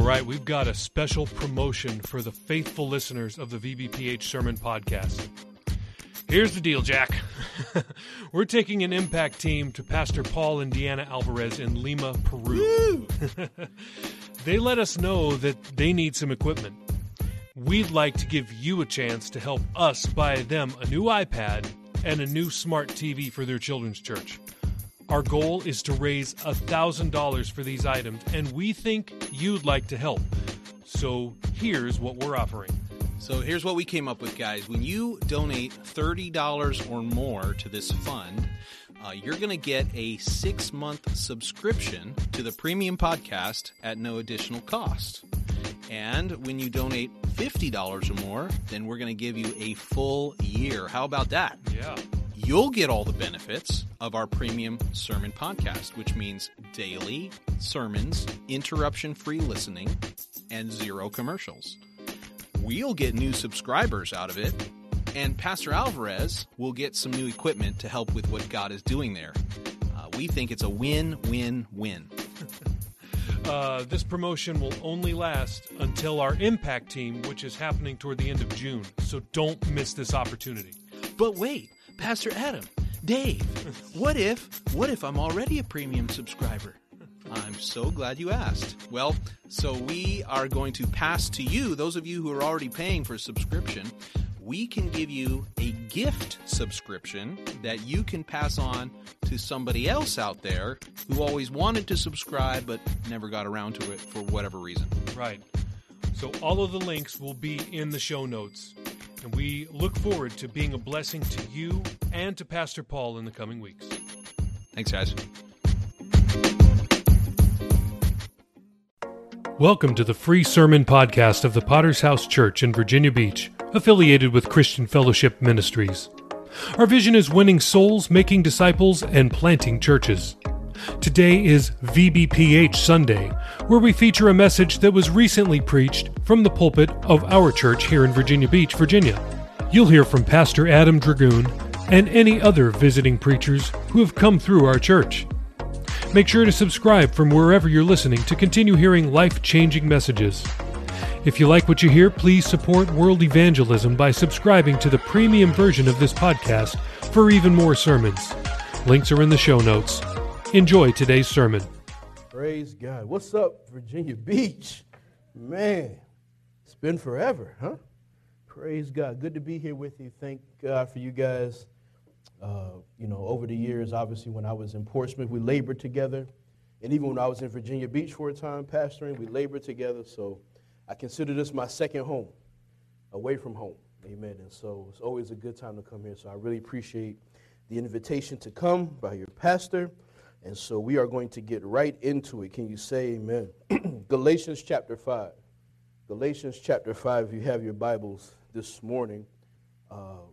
All right, we've got a special promotion for the faithful listeners of the VBPH Sermon Podcast. Here's the deal, Jack. We're taking an impact team to Pastor Paul and Deanna Alvarez in Lima, Peru. they let us know that they need some equipment. We'd like to give you a chance to help us buy them a new iPad and a new smart TV for their children's church. Our goal is to raise $1,000 for these items, and we think you'd like to help. So here's what we're offering. So here's what we came up with, guys. When you donate $30 or more to this fund, uh, you're going to get a six month subscription to the premium podcast at no additional cost. And when you donate $50 or more, then we're going to give you a full year. How about that? Yeah. You'll get all the benefits of our premium sermon podcast, which means daily sermons, interruption free listening, and zero commercials. We'll get new subscribers out of it, and Pastor Alvarez will get some new equipment to help with what God is doing there. Uh, we think it's a win win win. Uh, this promotion will only last until our impact team, which is happening toward the end of June. So don't miss this opportunity. But wait, Pastor Adam, Dave, what if, what if I'm already a premium subscriber? I'm so glad you asked. Well, so we are going to pass to you, those of you who are already paying for subscription, we can give you a gift subscription that you can pass on to somebody else out there who always wanted to subscribe but never got around to it for whatever reason. Right. So all of the links will be in the show notes. And we look forward to being a blessing to you and to Pastor Paul in the coming weeks. Thanks, guys. Welcome to the free sermon podcast of the Potter's House Church in Virginia Beach, affiliated with Christian Fellowship Ministries. Our vision is winning souls, making disciples, and planting churches. Today is VBPH Sunday, where we feature a message that was recently preached from the pulpit of our church here in Virginia Beach, Virginia. You'll hear from Pastor Adam Dragoon and any other visiting preachers who have come through our church. Make sure to subscribe from wherever you're listening to continue hearing life changing messages. If you like what you hear, please support world evangelism by subscribing to the premium version of this podcast for even more sermons. Links are in the show notes. Enjoy today's sermon. Praise God. What's up, Virginia Beach? Man, it's been forever, huh? Praise God. Good to be here with you. Thank God for you guys. Uh, you know, over the years, obviously, when I was in Portsmouth, we labored together. And even when I was in Virginia Beach for a time pastoring, we labored together. So I consider this my second home, away from home. Amen. And so it's always a good time to come here. So I really appreciate the invitation to come by your pastor. And so we are going to get right into it. Can you say amen? Galatians chapter 5. Galatians chapter 5, if you have your Bibles this morning. Uh,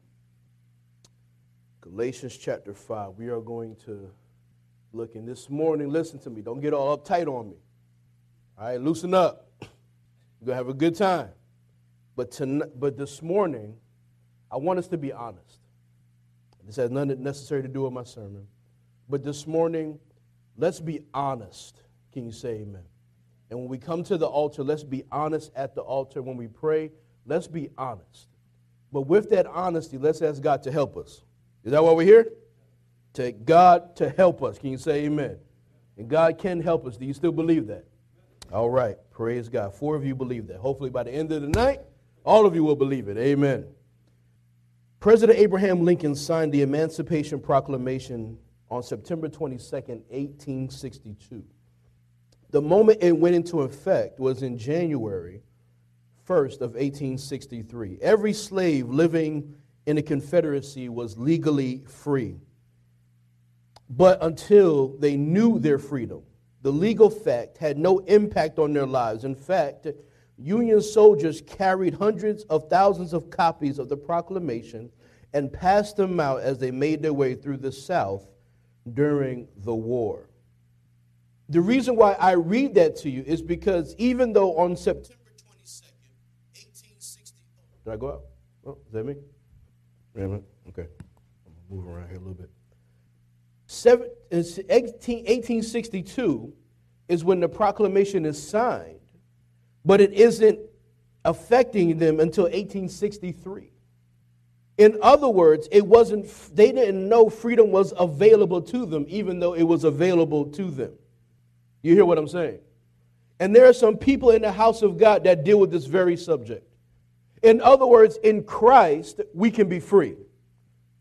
Galatians chapter 5. We are going to look in this morning. Listen to me. Don't get all uptight on me. All right, loosen up. You're going to have a good time. But, tonight, but this morning, I want us to be honest. This has nothing necessary to do with my sermon. But this morning, let's be honest. Can you say amen? And when we come to the altar, let's be honest at the altar. When we pray, let's be honest. But with that honesty, let's ask God to help us. Is that why we're here? To God to help us. Can you say amen? And God can help us. Do you still believe that? All right. Praise God. Four of you believe that. Hopefully, by the end of the night, all of you will believe it. Amen. President Abraham Lincoln signed the Emancipation Proclamation on September 22nd, 1862. The moment it went into effect was in January 1st of 1863. Every slave living in the Confederacy was legally free. But until they knew their freedom, the legal fact had no impact on their lives. In fact, Union soldiers carried hundreds of thousands of copies of the proclamation and passed them out as they made their way through the South during the war. The reason why I read that to you is because even though on September 22nd, 1860, did I go out? Oh, is that me? Wait a minute. Okay. I'm move around here a little bit. 18, 1862 is when the proclamation is signed. but it isn't affecting them until 1863. In other words, it wasn't they didn't know freedom was available to them even though it was available to them. You hear what I'm saying? And there are some people in the house of God that deal with this very subject. In other words, in Christ, we can be free.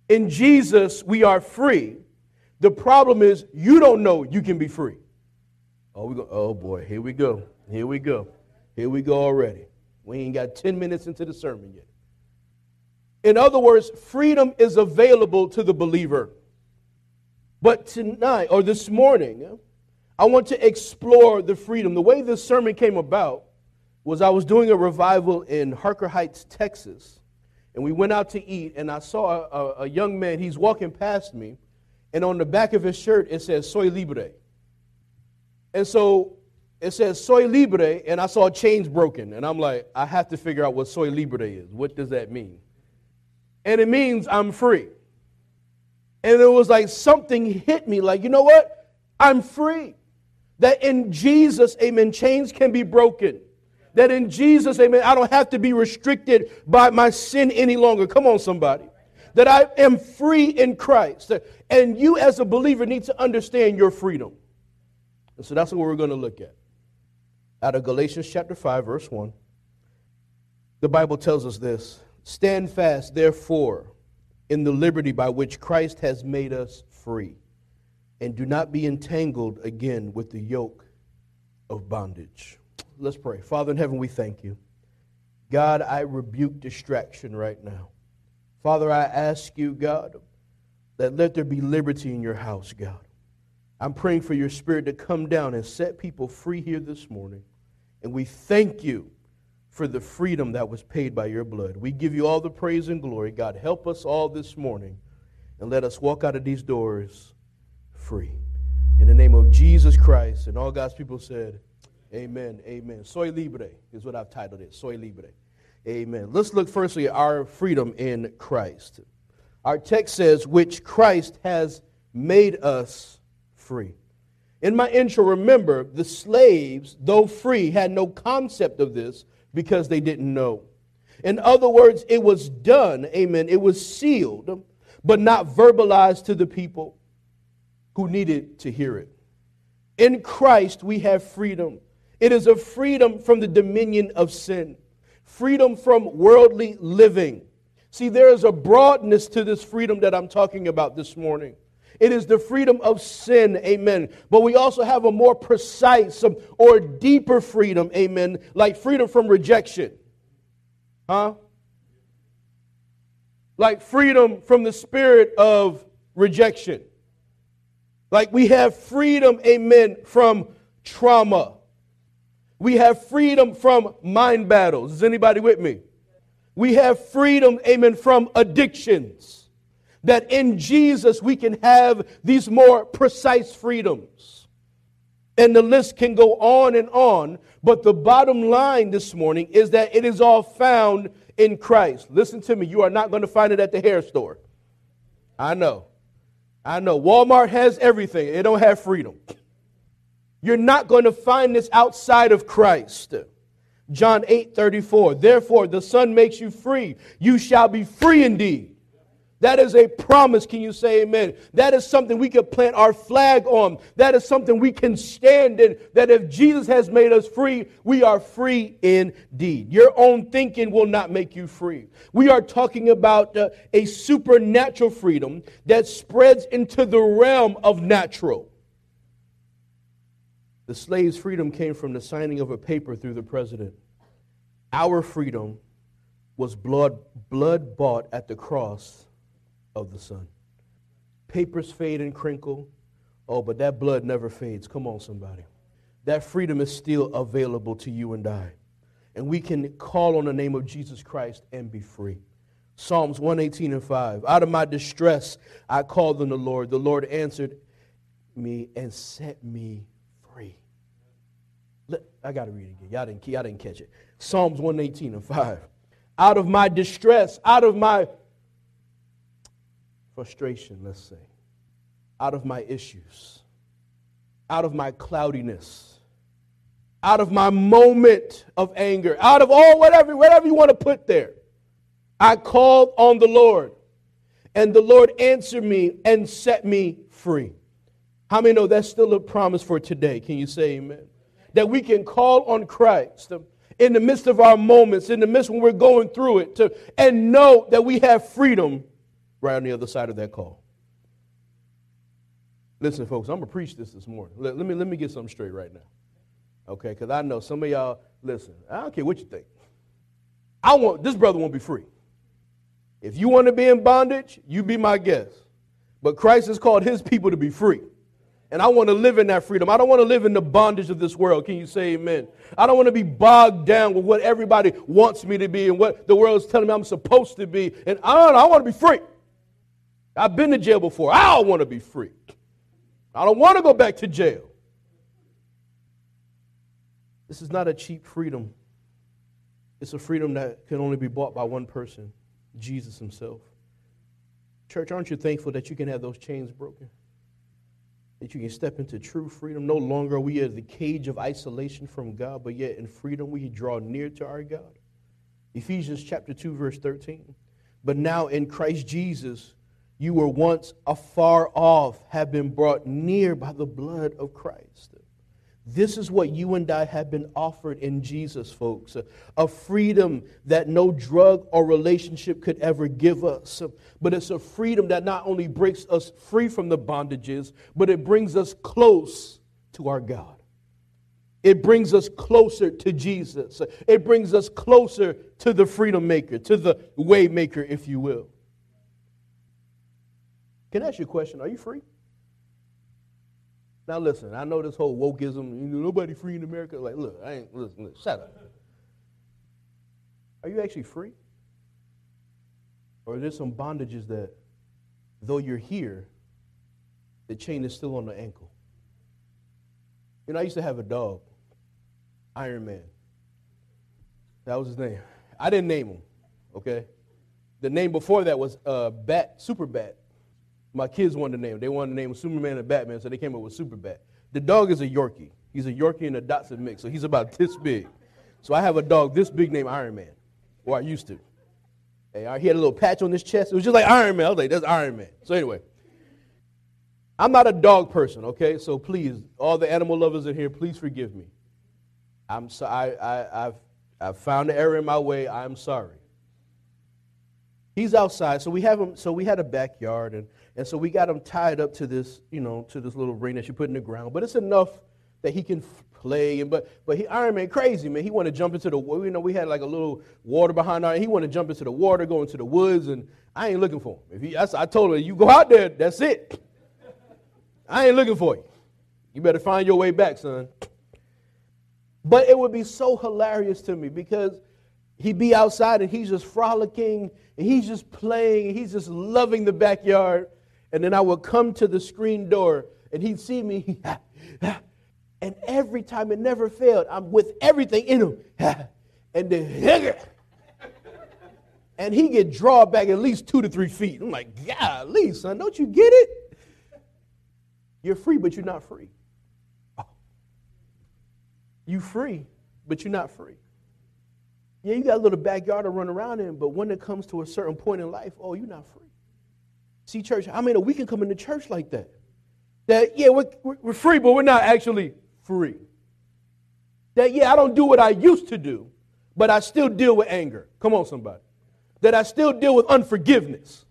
In Jesus, we are free. The problem is you don't know you can be free. Oh, we go, oh boy, here we go. Here we go. Here we go already. We ain't got 10 minutes into the sermon yet. In other words, freedom is available to the believer. But tonight, or this morning, I want to explore the freedom. The way this sermon came about was I was doing a revival in Harker Heights, Texas, and we went out to eat, and I saw a, a young man. He's walking past me, and on the back of his shirt it says "Soy Libre," and so it says "Soy Libre," and I saw chains broken, and I'm like, I have to figure out what "Soy Libre" is. What does that mean? And it means I'm free. And it was like something hit me, like, you know what? I'm free. That in Jesus, amen, chains can be broken that in Jesus, amen, I don't have to be restricted by my sin any longer. Come on, somebody. That I am free in Christ. And you, as a believer, need to understand your freedom. And so that's what we're going to look at. Out of Galatians chapter 5, verse 1, the Bible tells us this Stand fast, therefore, in the liberty by which Christ has made us free, and do not be entangled again with the yoke of bondage. Let's pray. Father in heaven, we thank you. God, I rebuke distraction right now. Father, I ask you, God, that let there be liberty in your house, God. I'm praying for your spirit to come down and set people free here this morning. And we thank you for the freedom that was paid by your blood. We give you all the praise and glory. God, help us all this morning and let us walk out of these doors free. In the name of Jesus Christ. And all God's people said, Amen. Amen. Soy libre is what I've titled it. Soy libre. Amen. Let's look firstly at our freedom in Christ. Our text says, which Christ has made us free. In my intro, remember, the slaves, though free, had no concept of this because they didn't know. In other words, it was done, amen, it was sealed, but not verbalized to the people who needed to hear it. In Christ, we have freedom. It is a freedom from the dominion of sin, freedom from worldly living. See, there is a broadness to this freedom that I'm talking about this morning. It is the freedom of sin, amen. But we also have a more precise or deeper freedom, amen, like freedom from rejection. Huh? Like freedom from the spirit of rejection. Like we have freedom, amen, from trauma. We have freedom from mind battles. Is anybody with me? We have freedom, amen, from addictions. That in Jesus we can have these more precise freedoms. And the list can go on and on, but the bottom line this morning is that it is all found in Christ. Listen to me, you are not going to find it at the hair store. I know. I know. Walmart has everything, it don't have freedom. You're not going to find this outside of Christ. John 8 34. Therefore, the Son makes you free. You shall be free indeed. That is a promise. Can you say amen? That is something we can plant our flag on. That is something we can stand in. That if Jesus has made us free, we are free indeed. Your own thinking will not make you free. We are talking about uh, a supernatural freedom that spreads into the realm of natural. The slave's freedom came from the signing of a paper through the president. Our freedom was blood, blood bought at the cross of the Son. Papers fade and crinkle. Oh, but that blood never fades. Come on, somebody. That freedom is still available to you and I. And we can call on the name of Jesus Christ and be free. Psalms 118 and 5. Out of my distress, I called on the Lord. The Lord answered me and set me free. I got to read it again. Y'all didn't, y'all didn't catch it. Psalms 118 and 5. Out of my distress, out of my frustration, let's say, out of my issues, out of my cloudiness, out of my moment of anger, out of all whatever, whatever you want to put there. I called on the Lord, and the Lord answered me and set me free. How many know that's still a promise for today? Can you say amen? That we can call on Christ in the midst of our moments, in the midst when we're going through it, to, and know that we have freedom right on the other side of that call. Listen, folks, I'm going to preach this this morning. Let, let, me, let me get something straight right now. Okay, because I know some of y'all, listen, I don't care what you think. I want, this brother won't be free. If you want to be in bondage, you be my guest. But Christ has called his people to be free. And I want to live in that freedom. I don't want to live in the bondage of this world. Can you say amen? I don't want to be bogged down with what everybody wants me to be and what the world is telling me I'm supposed to be. And I I want to be free. I've been to jail before. I don't want to be free. I don't want to go back to jail. This is not a cheap freedom. It's a freedom that can only be bought by one person, Jesus himself. Church, aren't you thankful that you can have those chains broken? That you can step into true freedom. No longer are we in the cage of isolation from God, but yet in freedom we draw near to our God. Ephesians chapter 2, verse 13. But now in Christ Jesus, you were once afar off, have been brought near by the blood of Christ. This is what you and I have been offered in Jesus, folks. A freedom that no drug or relationship could ever give us. But it's a freedom that not only breaks us free from the bondages, but it brings us close to our God. It brings us closer to Jesus. It brings us closer to the freedom maker, to the way maker, if you will. Can I ask you a question? Are you free? Now listen, I know this whole wokeism, you know, nobody free in America. Like, look, I ain't listen, listen, shut up. Are you actually free? Or are there some bondages that, though you're here, the chain is still on the ankle? You know, I used to have a dog, Iron Man. That was his name. I didn't name him, okay? The name before that was uh, Bat, Super Bat my kids wanted to name. They wanted to name Superman and Batman, so they came up with Superbat. The dog is a Yorkie. He's a Yorkie and a Dachshund mix, so he's about this big. So I have a dog this big named Iron Man, or I used to. Hey, he had a little patch on his chest. It was just like Iron Man. I was like, that's Iron Man. So anyway, I'm not a dog person, okay? So please, all the animal lovers in here, please forgive me. I'm so, I, I, I've, I've found an error in my way. I'm sorry. He's outside, so we have him. So we had a backyard, and and so we got him tied up to this, you know, to this little ring that you put in the ground. But it's enough that he can play. And but but he Iron Man crazy man. He want to jump into the you know we had like a little water behind our. He want to jump into the water, go into the woods, and I ain't looking for him. If he, I, I told him you go out there, that's it. I ain't looking for you. You better find your way back, son. But it would be so hilarious to me because he'd be outside and he's just frolicking and he's just playing and he's just loving the backyard. And then I would come to the screen door and he'd see me. and every time it never failed, I'm with everything in him. and then, and he get drawn back at least two to three feet. I'm like, golly, son, don't you get it? You're free, but you're not free. You free, but you're not free. Yeah, you got a little backyard to run around in, but when it comes to a certain point in life, oh, you're not free. See, church, I mean, we can come into church like that. That, yeah, we're, we're free, but we're not actually free. That, yeah, I don't do what I used to do, but I still deal with anger. Come on, somebody. That I still deal with unforgiveness.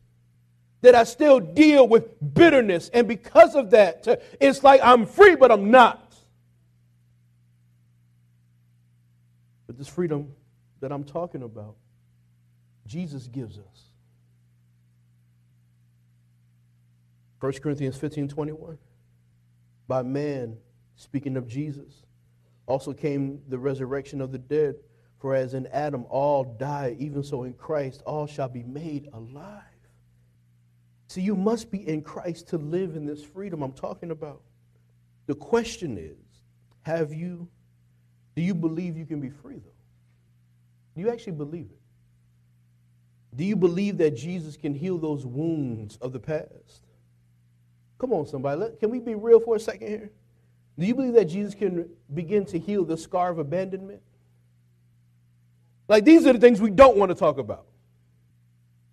That I still deal with bitterness. And because of that, it's like I'm free, but I'm not. But this freedom that I'm talking about, Jesus gives us. 1 Corinthians 15 21. By man, speaking of Jesus, also came the resurrection of the dead. For as in Adam all die, even so in Christ all shall be made alive. See, you must be in Christ to live in this freedom I'm talking about. The question is have you, do you believe you can be free though? Do you actually believe it? Do you believe that Jesus can heal those wounds of the past? Come on, somebody. Let, can we be real for a second here? Do you believe that Jesus can begin to heal the scar of abandonment? Like, these are the things we don't want to talk about.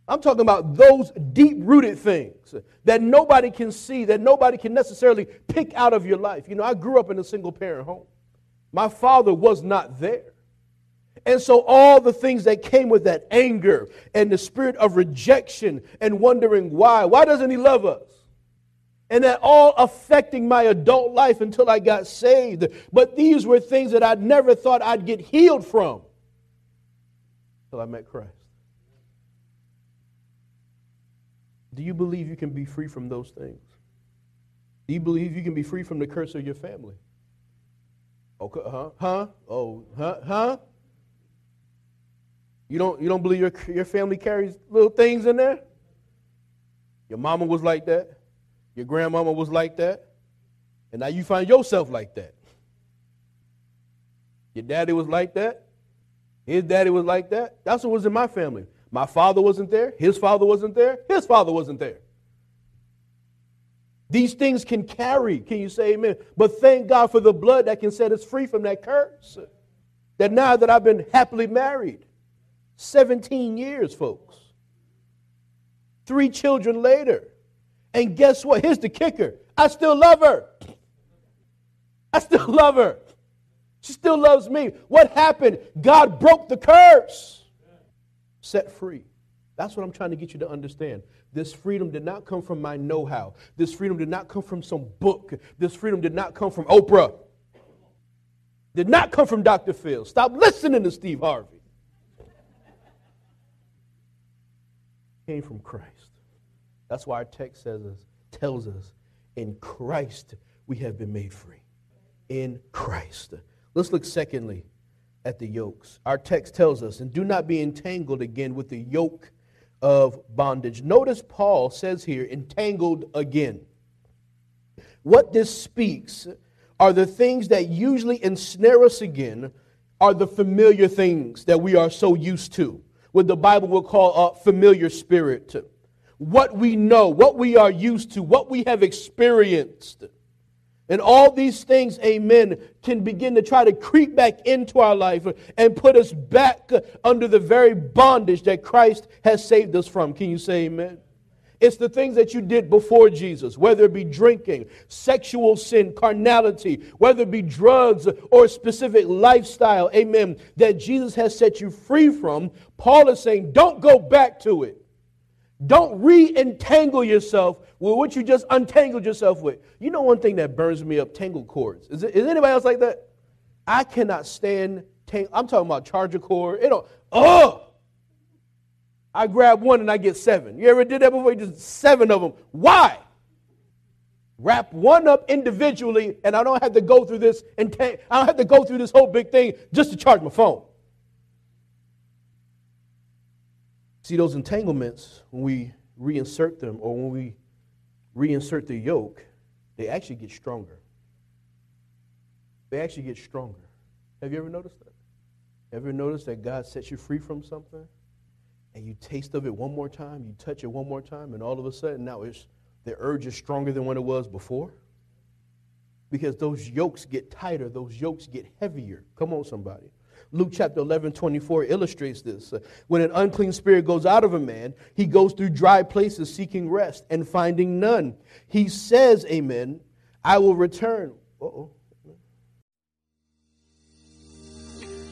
I'm talking about those deep rooted things that nobody can see, that nobody can necessarily pick out of your life. You know, I grew up in a single parent home. My father was not there. And so, all the things that came with that anger and the spirit of rejection and wondering why, why doesn't he love us? And that all affecting my adult life until I got saved. But these were things that I never thought I'd get healed from until I met Christ. Do you believe you can be free from those things? Do you believe you can be free from the curse of your family? Okay, huh? Huh? Oh, huh? Huh? You don't, you don't believe your, your family carries little things in there? Your mama was like that. Your grandmama was like that. And now you find yourself like that. Your daddy was like that. His daddy was like that. That's what was in my family. My father wasn't there. His father wasn't there. His father wasn't there. These things can carry. Can you say amen? But thank God for the blood that can set us free from that curse. That now that I've been happily married, 17 years, folks, three children later, and guess what? Here's the kicker I still love her. I still love her. She still loves me. What happened? God broke the curse, set free. That's what I'm trying to get you to understand. This freedom did not come from my know how. This freedom did not come from some book. This freedom did not come from Oprah. Did not come from Dr. Phil. Stop listening to Steve Harvey. Came from Christ. That's why our text says us, tells us, in Christ we have been made free. In Christ. Let's look secondly at the yokes. Our text tells us, and do not be entangled again with the yoke of bondage. Notice Paul says here, entangled again. What this speaks are the things that usually ensnare us again, are the familiar things that we are so used to, what the Bible will call a familiar spirit. What we know, what we are used to, what we have experienced. And all these things, amen, can begin to try to creep back into our life and put us back under the very bondage that Christ has saved us from. Can you say amen? It's the things that you did before Jesus, whether it be drinking, sexual sin, carnality, whether it be drugs or specific lifestyle, amen, that Jesus has set you free from. Paul is saying, don't go back to it. Don't re entangle yourself with what you just untangled yourself with. You know, one thing that burns me up tangled cords. Is, it, is anybody else like that? I cannot stand tang- I'm talking about charger cord. It don't, oh! I grab one and I get seven. You ever did that before? Just seven of them. Why? Wrap one up individually, and I don't have to go through this. And I don't have to go through this whole big thing just to charge my phone. See, those entanglements, when we reinsert them or when we reinsert the yoke, they actually get stronger. They actually get stronger. Have you ever noticed that? Ever noticed that God sets you free from something and you taste of it one more time, you touch it one more time, and all of a sudden now it's the urge is stronger than when it was before? Because those yokes get tighter, those yokes get heavier. Come on, somebody. Luke chapter 11, 24 illustrates this. Uh, when an unclean spirit goes out of a man, he goes through dry places seeking rest and finding none. He says, Amen, I will return. Uh-oh.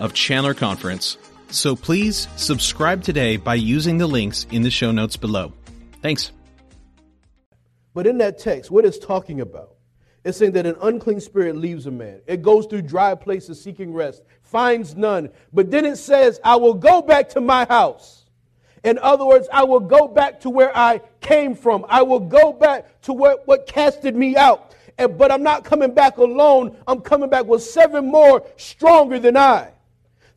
of Chandler Conference. So please subscribe today by using the links in the show notes below. Thanks. But in that text, what it's talking about, it's saying that an unclean spirit leaves a man. It goes through dry places seeking rest, finds none. But then it says, I will go back to my house. In other words, I will go back to where I came from. I will go back to what, what casted me out. And, but I'm not coming back alone. I'm coming back with seven more stronger than I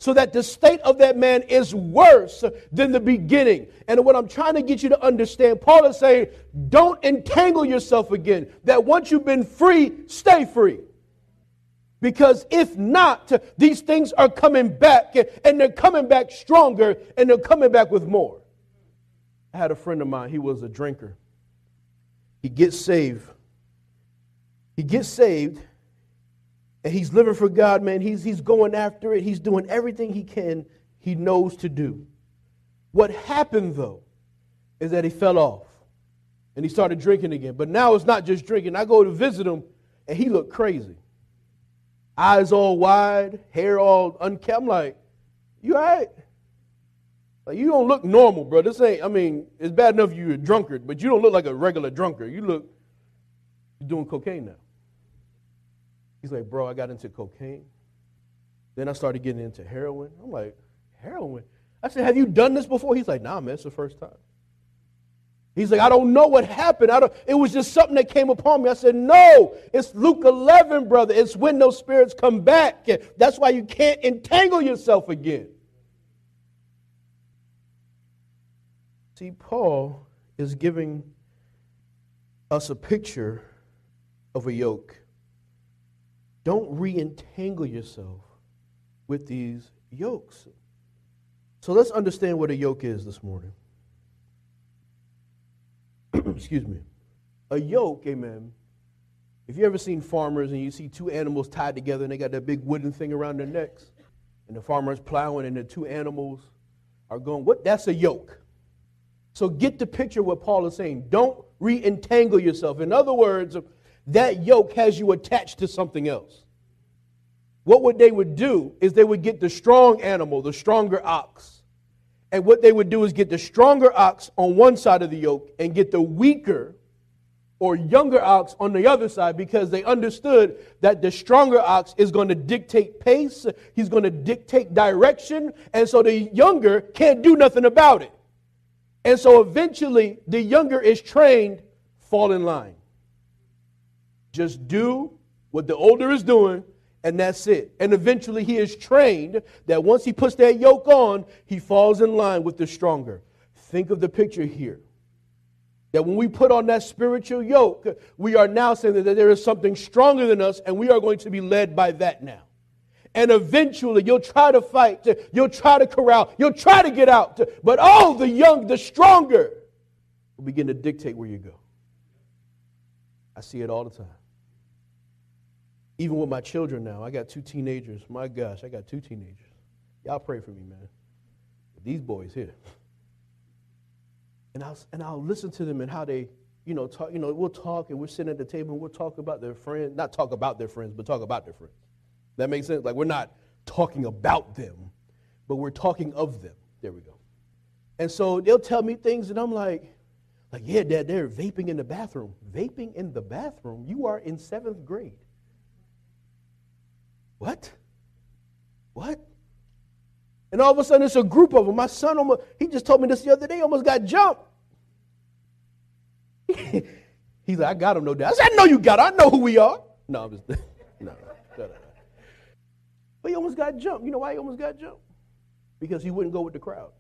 so that the state of that man is worse than the beginning. And what I'm trying to get you to understand, Paul is saying, don't entangle yourself again. That once you've been free, stay free. Because if not, these things are coming back and they're coming back stronger and they're coming back with more. I had a friend of mine, he was a drinker. He gets saved. He gets saved and he's living for God, man. He's, he's going after it. He's doing everything he can, he knows to do. What happened, though, is that he fell off and he started drinking again. But now it's not just drinking. I go to visit him and he looked crazy. Eyes all wide, hair all unkempt. I'm like, you all right? Like, you don't look normal, bro. This ain't, I mean, it's bad enough you're a drunkard, but you don't look like a regular drunkard. You look, you're doing cocaine now. He's like, bro, I got into cocaine. Then I started getting into heroin. I'm like, heroin? I said, have you done this before? He's like, nah, man, it's the first time. He's like, I don't know what happened. I don't, it was just something that came upon me. I said, No, it's Luke 11, brother. It's when those spirits come back. That's why you can't entangle yourself again. See, Paul is giving us a picture of a yoke. Don't re entangle yourself with these yokes. So let's understand what a yoke is this morning. Excuse me. A yoke, amen. If you ever seen farmers and you see two animals tied together and they got that big wooden thing around their necks, and the farmer's plowing and the two animals are going, what? That's a yoke. So get the picture what Paul is saying. Don't re entangle yourself. In other words, that yoke has you attached to something else. What would they would do is they would get the strong animal, the stronger ox. And what they would do is get the stronger ox on one side of the yoke and get the weaker or younger ox on the other side because they understood that the stronger ox is going to dictate pace, he's going to dictate direction, and so the younger can't do nothing about it. And so eventually the younger is trained, fall in line. Just do what the older is doing, and that's it. And eventually he is trained that once he puts that yoke on, he falls in line with the stronger. Think of the picture here. That when we put on that spiritual yoke, we are now saying that there is something stronger than us, and we are going to be led by that now. And eventually you'll try to fight, you'll try to corral, you'll try to get out. But oh, the young, the stronger will begin to dictate where you go. I see it all the time. Even with my children now, I got two teenagers. My gosh, I got two teenagers. Y'all pray for me, man. These boys here. And I'll, and I'll listen to them and how they, you know, talk, you know, we'll talk and we're sitting at the table and we'll talk about their friends, not talk about their friends, but talk about their friends. That makes sense? Like we're not talking about them, but we're talking of them. There we go. And so they'll tell me things and I'm like, like, yeah, Dad, they're vaping in the bathroom. Vaping in the bathroom? You are in seventh grade. What? What? And all of a sudden, it's a group of them. My son, almost, he just told me this the other day, almost got jumped. He's like, I got him, no doubt. I said, I know you got him. I know who we are. No, I'm just, no, no. But he almost got jumped. You know why he almost got jumped? Because he wouldn't go with the crowd.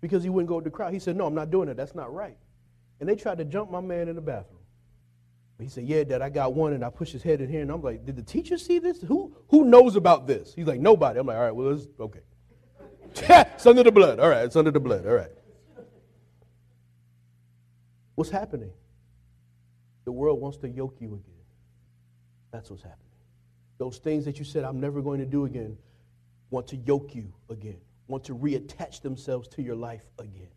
Because he wouldn't go with the crowd. He said, No, I'm not doing it. That's not right. And they tried to jump my man in the bathroom. He said, Yeah, Dad, I got one. And I pushed his head in here. And I'm like, Did the teacher see this? Who, who knows about this? He's like, Nobody. I'm like, All right, well, it's okay. it's under the blood. All right, it's under the blood. All right. What's happening? The world wants to yoke you again. That's what's happening. Those things that you said, I'm never going to do again, want to yoke you again, want to reattach themselves to your life again.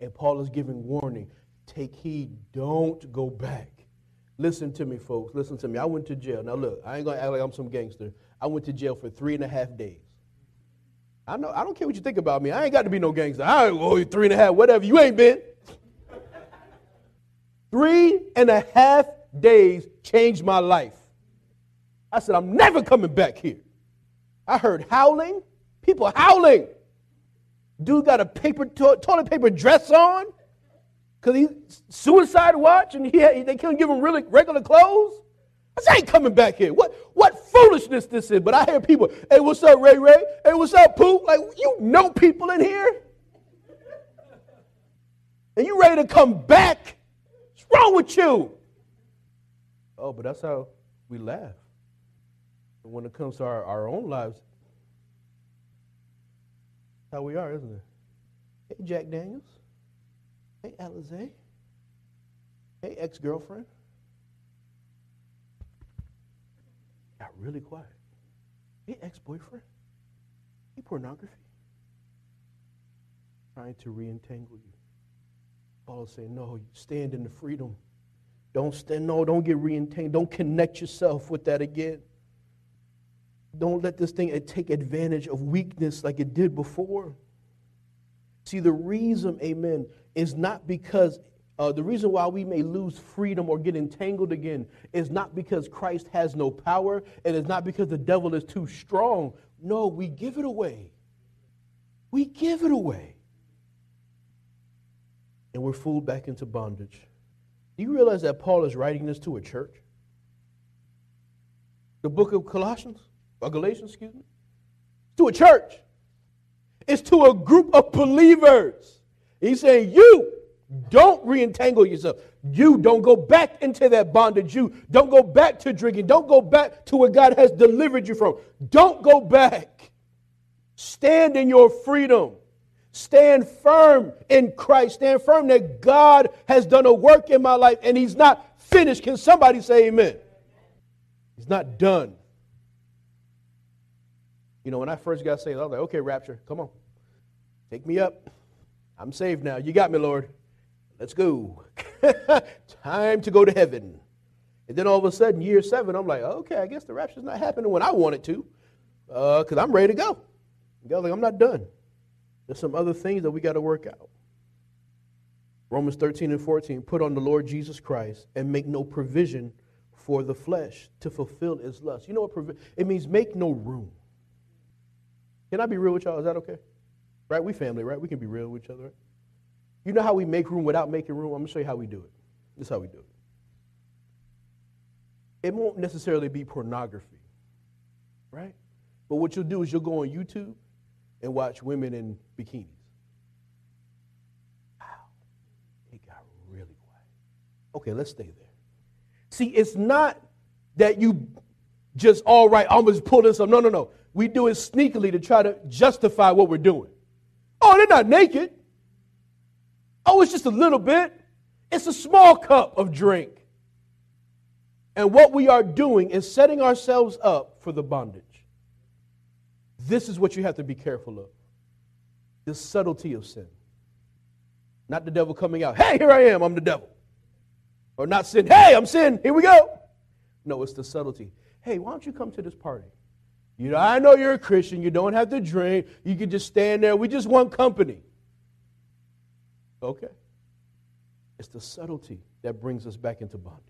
And Paul is giving warning take heed, don't go back. Listen to me, folks. Listen to me. I went to jail. Now, look, I ain't going to act like I'm some gangster. I went to jail for three and a half days. I know. I don't care what you think about me. I ain't got to be no gangster. I owe you three and a half, whatever. You ain't been. three and a half days changed my life. I said, I'm never coming back here. I heard howling, people howling. Dude got a paper to- toilet paper dress on because he suicide watch and he they couldn't give him really regular clothes. I said, I ain't coming back here. What, what foolishness this is. But I hear people, hey, what's up, Ray Ray? Hey, what's up, Pooh? Like, you know people in here? And you ready to come back? What's wrong with you? Oh, but that's how we laugh. And when it comes to our, our own lives, how we are, isn't it? Hey, Jack Daniels. Hey, Alizé. Hey, ex girlfriend. Got really quiet. Hey, ex boyfriend. Hey, pornography. Trying to re-entangle you. Paul is saying, no, you stand in the freedom. Don't stand, no, don't get re-entangled. Don't connect yourself with that again. Don't let this thing uh, take advantage of weakness like it did before. See, the reason, amen, is not because uh, the reason why we may lose freedom or get entangled again is not because Christ has no power and it's not because the devil is too strong. No, we give it away. We give it away. And we're fooled back into bondage. Do you realize that Paul is writing this to a church? The book of Colossians, or Galatians, excuse me, to a church. It's to a group of believers. He's saying, You don't re-entangle yourself. You don't go back into that bondage. You don't go back to drinking. Don't go back to what God has delivered you from. Don't go back. Stand in your freedom. Stand firm in Christ. Stand firm that God has done a work in my life and He's not finished. Can somebody say amen? He's not done. You know, when I first got saved, I was like, okay, Rapture, come on. Take me up. I'm saved now. You got me, Lord. Let's go. Time to go to heaven. And then all of a sudden, year seven, I'm like, okay, I guess the rapture's not happening when I want it to, because uh, I'm ready to go. God's like, I'm not done. There's some other things that we got to work out. Romans 13 and 14, put on the Lord Jesus Christ and make no provision for the flesh to fulfill its lust. You know what provi- it means? Make no room. Can I be real with y'all? Is that okay? Right? We family, right? We can be real with each other, right? You know how we make room without making room? I'm going to show you how we do it. This is how we do it. It won't necessarily be pornography, right? But what you'll do is you'll go on YouTube and watch women in bikinis. Wow. It got really quiet. Okay, let's stay there. See, it's not that you just, all right, I'm going to pull this up. No, no, no. We do it sneakily to try to justify what we're doing. Oh, they're not naked. Oh, it's just a little bit. It's a small cup of drink. And what we are doing is setting ourselves up for the bondage. This is what you have to be careful of the subtlety of sin. Not the devil coming out, hey, here I am, I'm the devil. Or not sin, hey, I'm sin, here we go. No, it's the subtlety. Hey, why don't you come to this party? You know, I know you're a Christian, you don't have to drink, you can just stand there, we just want company. Okay. It's the subtlety that brings us back into bondage.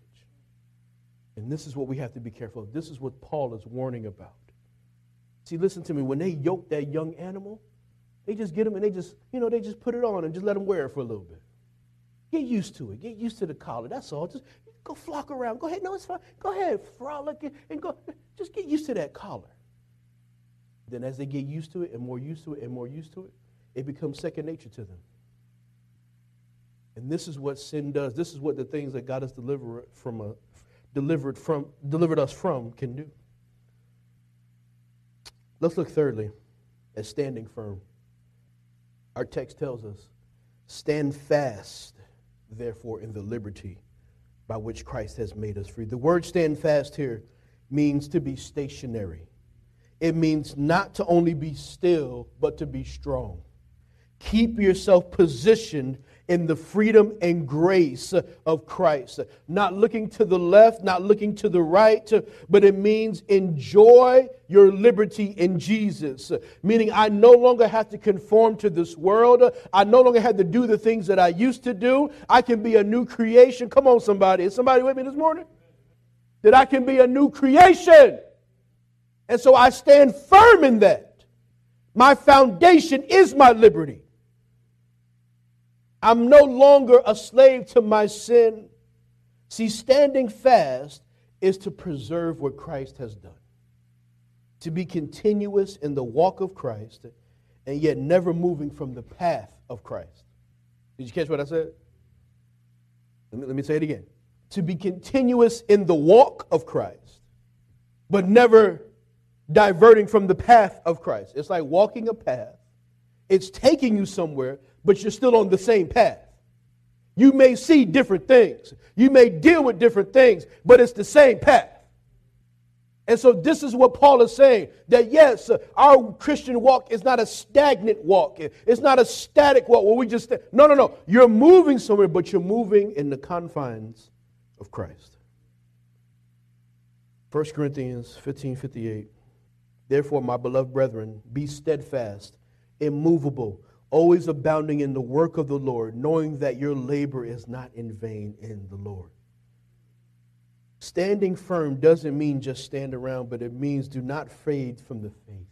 And this is what we have to be careful of. This is what Paul is warning about. See, listen to me. When they yoke that young animal, they just get them and they just, you know, they just put it on and just let them wear it for a little bit. Get used to it. Get used to the collar. That's all. Just go flock around. Go ahead. No, it's fine. Go ahead. Frolic and go. Just get used to that collar. Then as they get used to it and more used to it and more used to it, it becomes second nature to them. And this is what sin does. This is what the things that God has delivered from, a, delivered, from, delivered us from can do. Let's look thirdly at standing firm. Our text tells us, Stand fast, therefore, in the liberty by which Christ has made us free. The word stand fast here means to be stationary. It means not to only be still, but to be strong. Keep yourself positioned in the freedom and grace of Christ. Not looking to the left, not looking to the right, but it means enjoy your liberty in Jesus. Meaning, I no longer have to conform to this world. I no longer have to do the things that I used to do. I can be a new creation. Come on, somebody. Is somebody with me this morning? That I can be a new creation. And so I stand firm in that. My foundation is my liberty. I'm no longer a slave to my sin. See, standing fast is to preserve what Christ has done, to be continuous in the walk of Christ, and yet never moving from the path of Christ. Did you catch what I said? Let me, let me say it again. To be continuous in the walk of Christ, but never diverting from the path of Christ. It's like walking a path, it's taking you somewhere, but you're still on the same path. You may see different things, you may deal with different things, but it's the same path. And so, this is what Paul is saying that yes, our Christian walk is not a stagnant walk. It's not a static walk where we just, no, no, no. You're moving somewhere, but you're moving in the confines of Christ. 1 Corinthians 15 58. Therefore, my beloved brethren, be steadfast, immovable always abounding in the work of the Lord, knowing that your labor is not in vain in the Lord. Standing firm doesn't mean just stand around, but it means do not fade from the faith,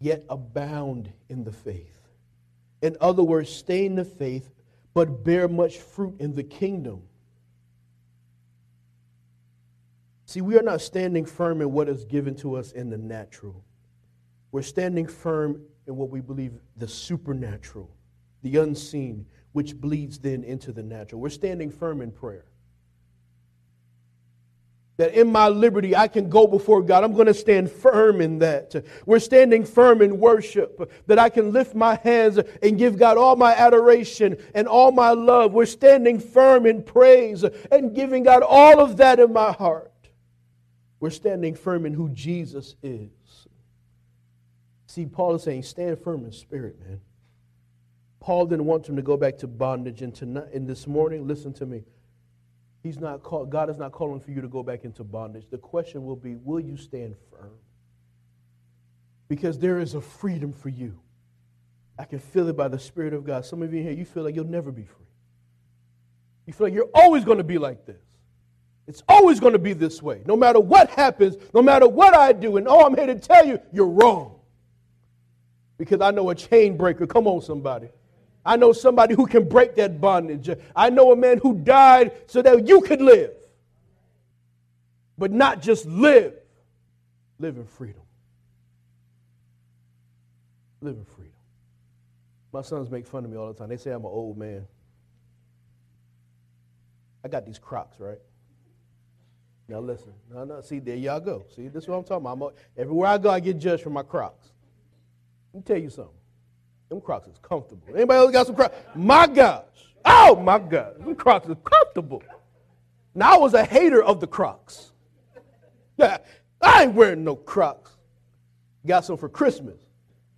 yet abound in the faith. In other words, stay in the faith, but bear much fruit in the kingdom. See, we are not standing firm in what is given to us in the natural. We're standing firm in what we believe the supernatural, the unseen, which bleeds then into the natural. We're standing firm in prayer. That in my liberty, I can go before God. I'm going to stand firm in that. We're standing firm in worship, that I can lift my hands and give God all my adoration and all my love. We're standing firm in praise and giving God all of that in my heart. We're standing firm in who Jesus is. See, Paul is saying, stand firm in spirit, man. Paul didn't want them to go back to bondage. And tonight, and this morning, listen to me. He's not call, God is not calling for you to go back into bondage. The question will be, will you stand firm? Because there is a freedom for you. I can feel it by the Spirit of God. Some of you here, you feel like you'll never be free. You feel like you're always going to be like this. It's always going to be this way. No matter what happens, no matter what I do. And oh, I'm here to tell you, you're wrong because I know a chain breaker. Come on, somebody. I know somebody who can break that bondage. I know a man who died so that you could live. But not just live, live in freedom. Live in freedom. My sons make fun of me all the time. They say I'm an old man. I got these crocs, right? Now listen. No, no, see, there y'all go. See, this is what I'm talking about. I'm, everywhere I go, I get judged for my crocs. Let me tell you something. Them Crocs is comfortable. Anybody else got some Crocs? My gosh. Oh my God. Them Crocs is comfortable. Now I was a hater of the Crocs. I ain't wearing no Crocs. Got some for Christmas.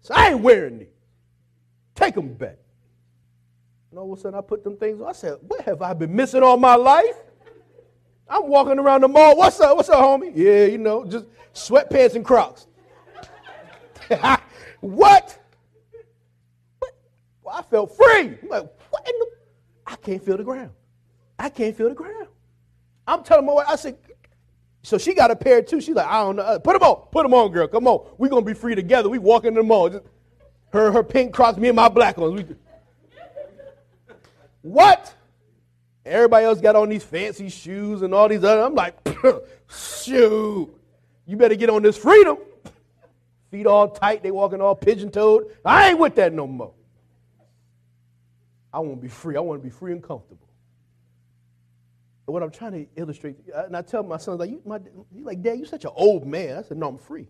So I ain't wearing these. Take them back. And all of a sudden I put them things on. I said, what have I been missing all my life? I'm walking around the mall. What's up? What's up, homie? Yeah, you know, just sweatpants and Crocs. What? what? Well, I felt free. I'm like, what the? I can't feel the ground. I can't feel the ground. I'm telling my wife, I said, so she got a pair too. She's like, I don't know. Put them on. Put them on, girl. Come on. We're going to be free together. We walking in the mall. Her, her pink Crocs, me and my black ones. We, what? Everybody else got on these fancy shoes and all these other. I'm like, shoot. You better get on this freedom feet all tight, they walking all pigeon toed. I ain't with that no more. I want to be free. I want to be free and comfortable. what I'm trying to illustrate, uh, and I tell my sons, like, you, my, like, Dad, you're such an old man. I said, No, I'm free.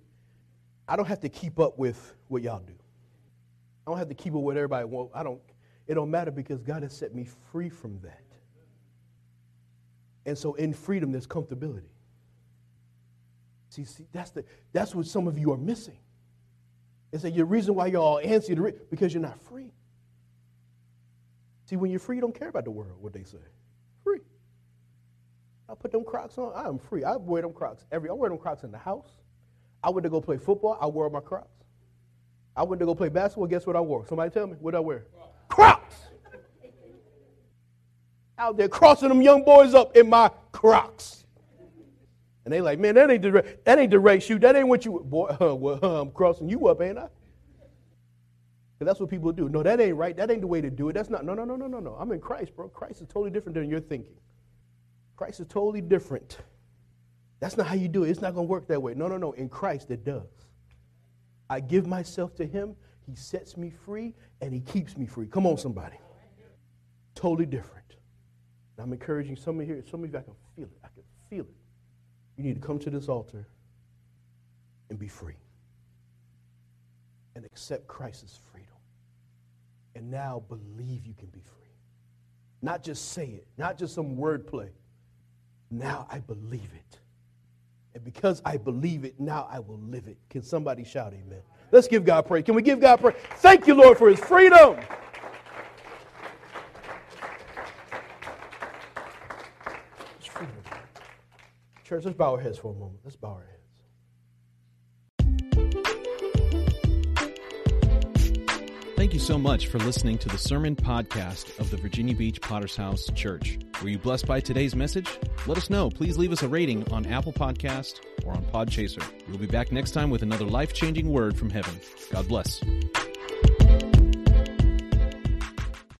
I don't have to keep up with what y'all do. I don't have to keep up with everybody. Well, I don't. It don't matter because God has set me free from that. And so, in freedom, there's comfortability. See, see, that's the that's what some of you are missing. It's that your reason why you're all antsy to read because you're not free. See, when you're free, you don't care about the world, what they say. Free. I put them Crocs on. I am free. I wear them Crocs every. I wear them Crocs in the house. I went to go play football. I wore my Crocs. I went to go play basketball. Guess what I wore? Somebody tell me what I wear? Crocs. Out there crossing them young boys up in my Crocs. And they like, man, that ain't the that ain't the right shoe. That ain't what you boy. Uh, well, uh, I'm crossing you up, ain't I? Because that's what people do. No, that ain't right. That ain't the way to do it. That's not. No, no, no, no, no, no. I'm in Christ, bro. Christ is totally different than you're thinking. Christ is totally different. That's not how you do it. It's not going to work that way. No, no, no. In Christ, it does. I give myself to Him. He sets me free, and He keeps me free. Come on, somebody. Totally different. And I'm encouraging some of you here. Some of you, I can feel it. I can feel it. You need to come to this altar and be free and accept Christ's freedom. And now believe you can be free. Not just say it, not just some wordplay. Now I believe it. And because I believe it, now I will live it. Can somebody shout amen? Let's give God praise. Can we give God praise? Thank you, Lord, for his freedom. Church, let's bow our heads for a moment. Let's bow our heads. Thank you so much for listening to the sermon podcast of the Virginia Beach Potter's House Church. Were you blessed by today's message? Let us know. Please leave us a rating on Apple Podcast or on Podchaser. We'll be back next time with another life changing word from heaven. God bless.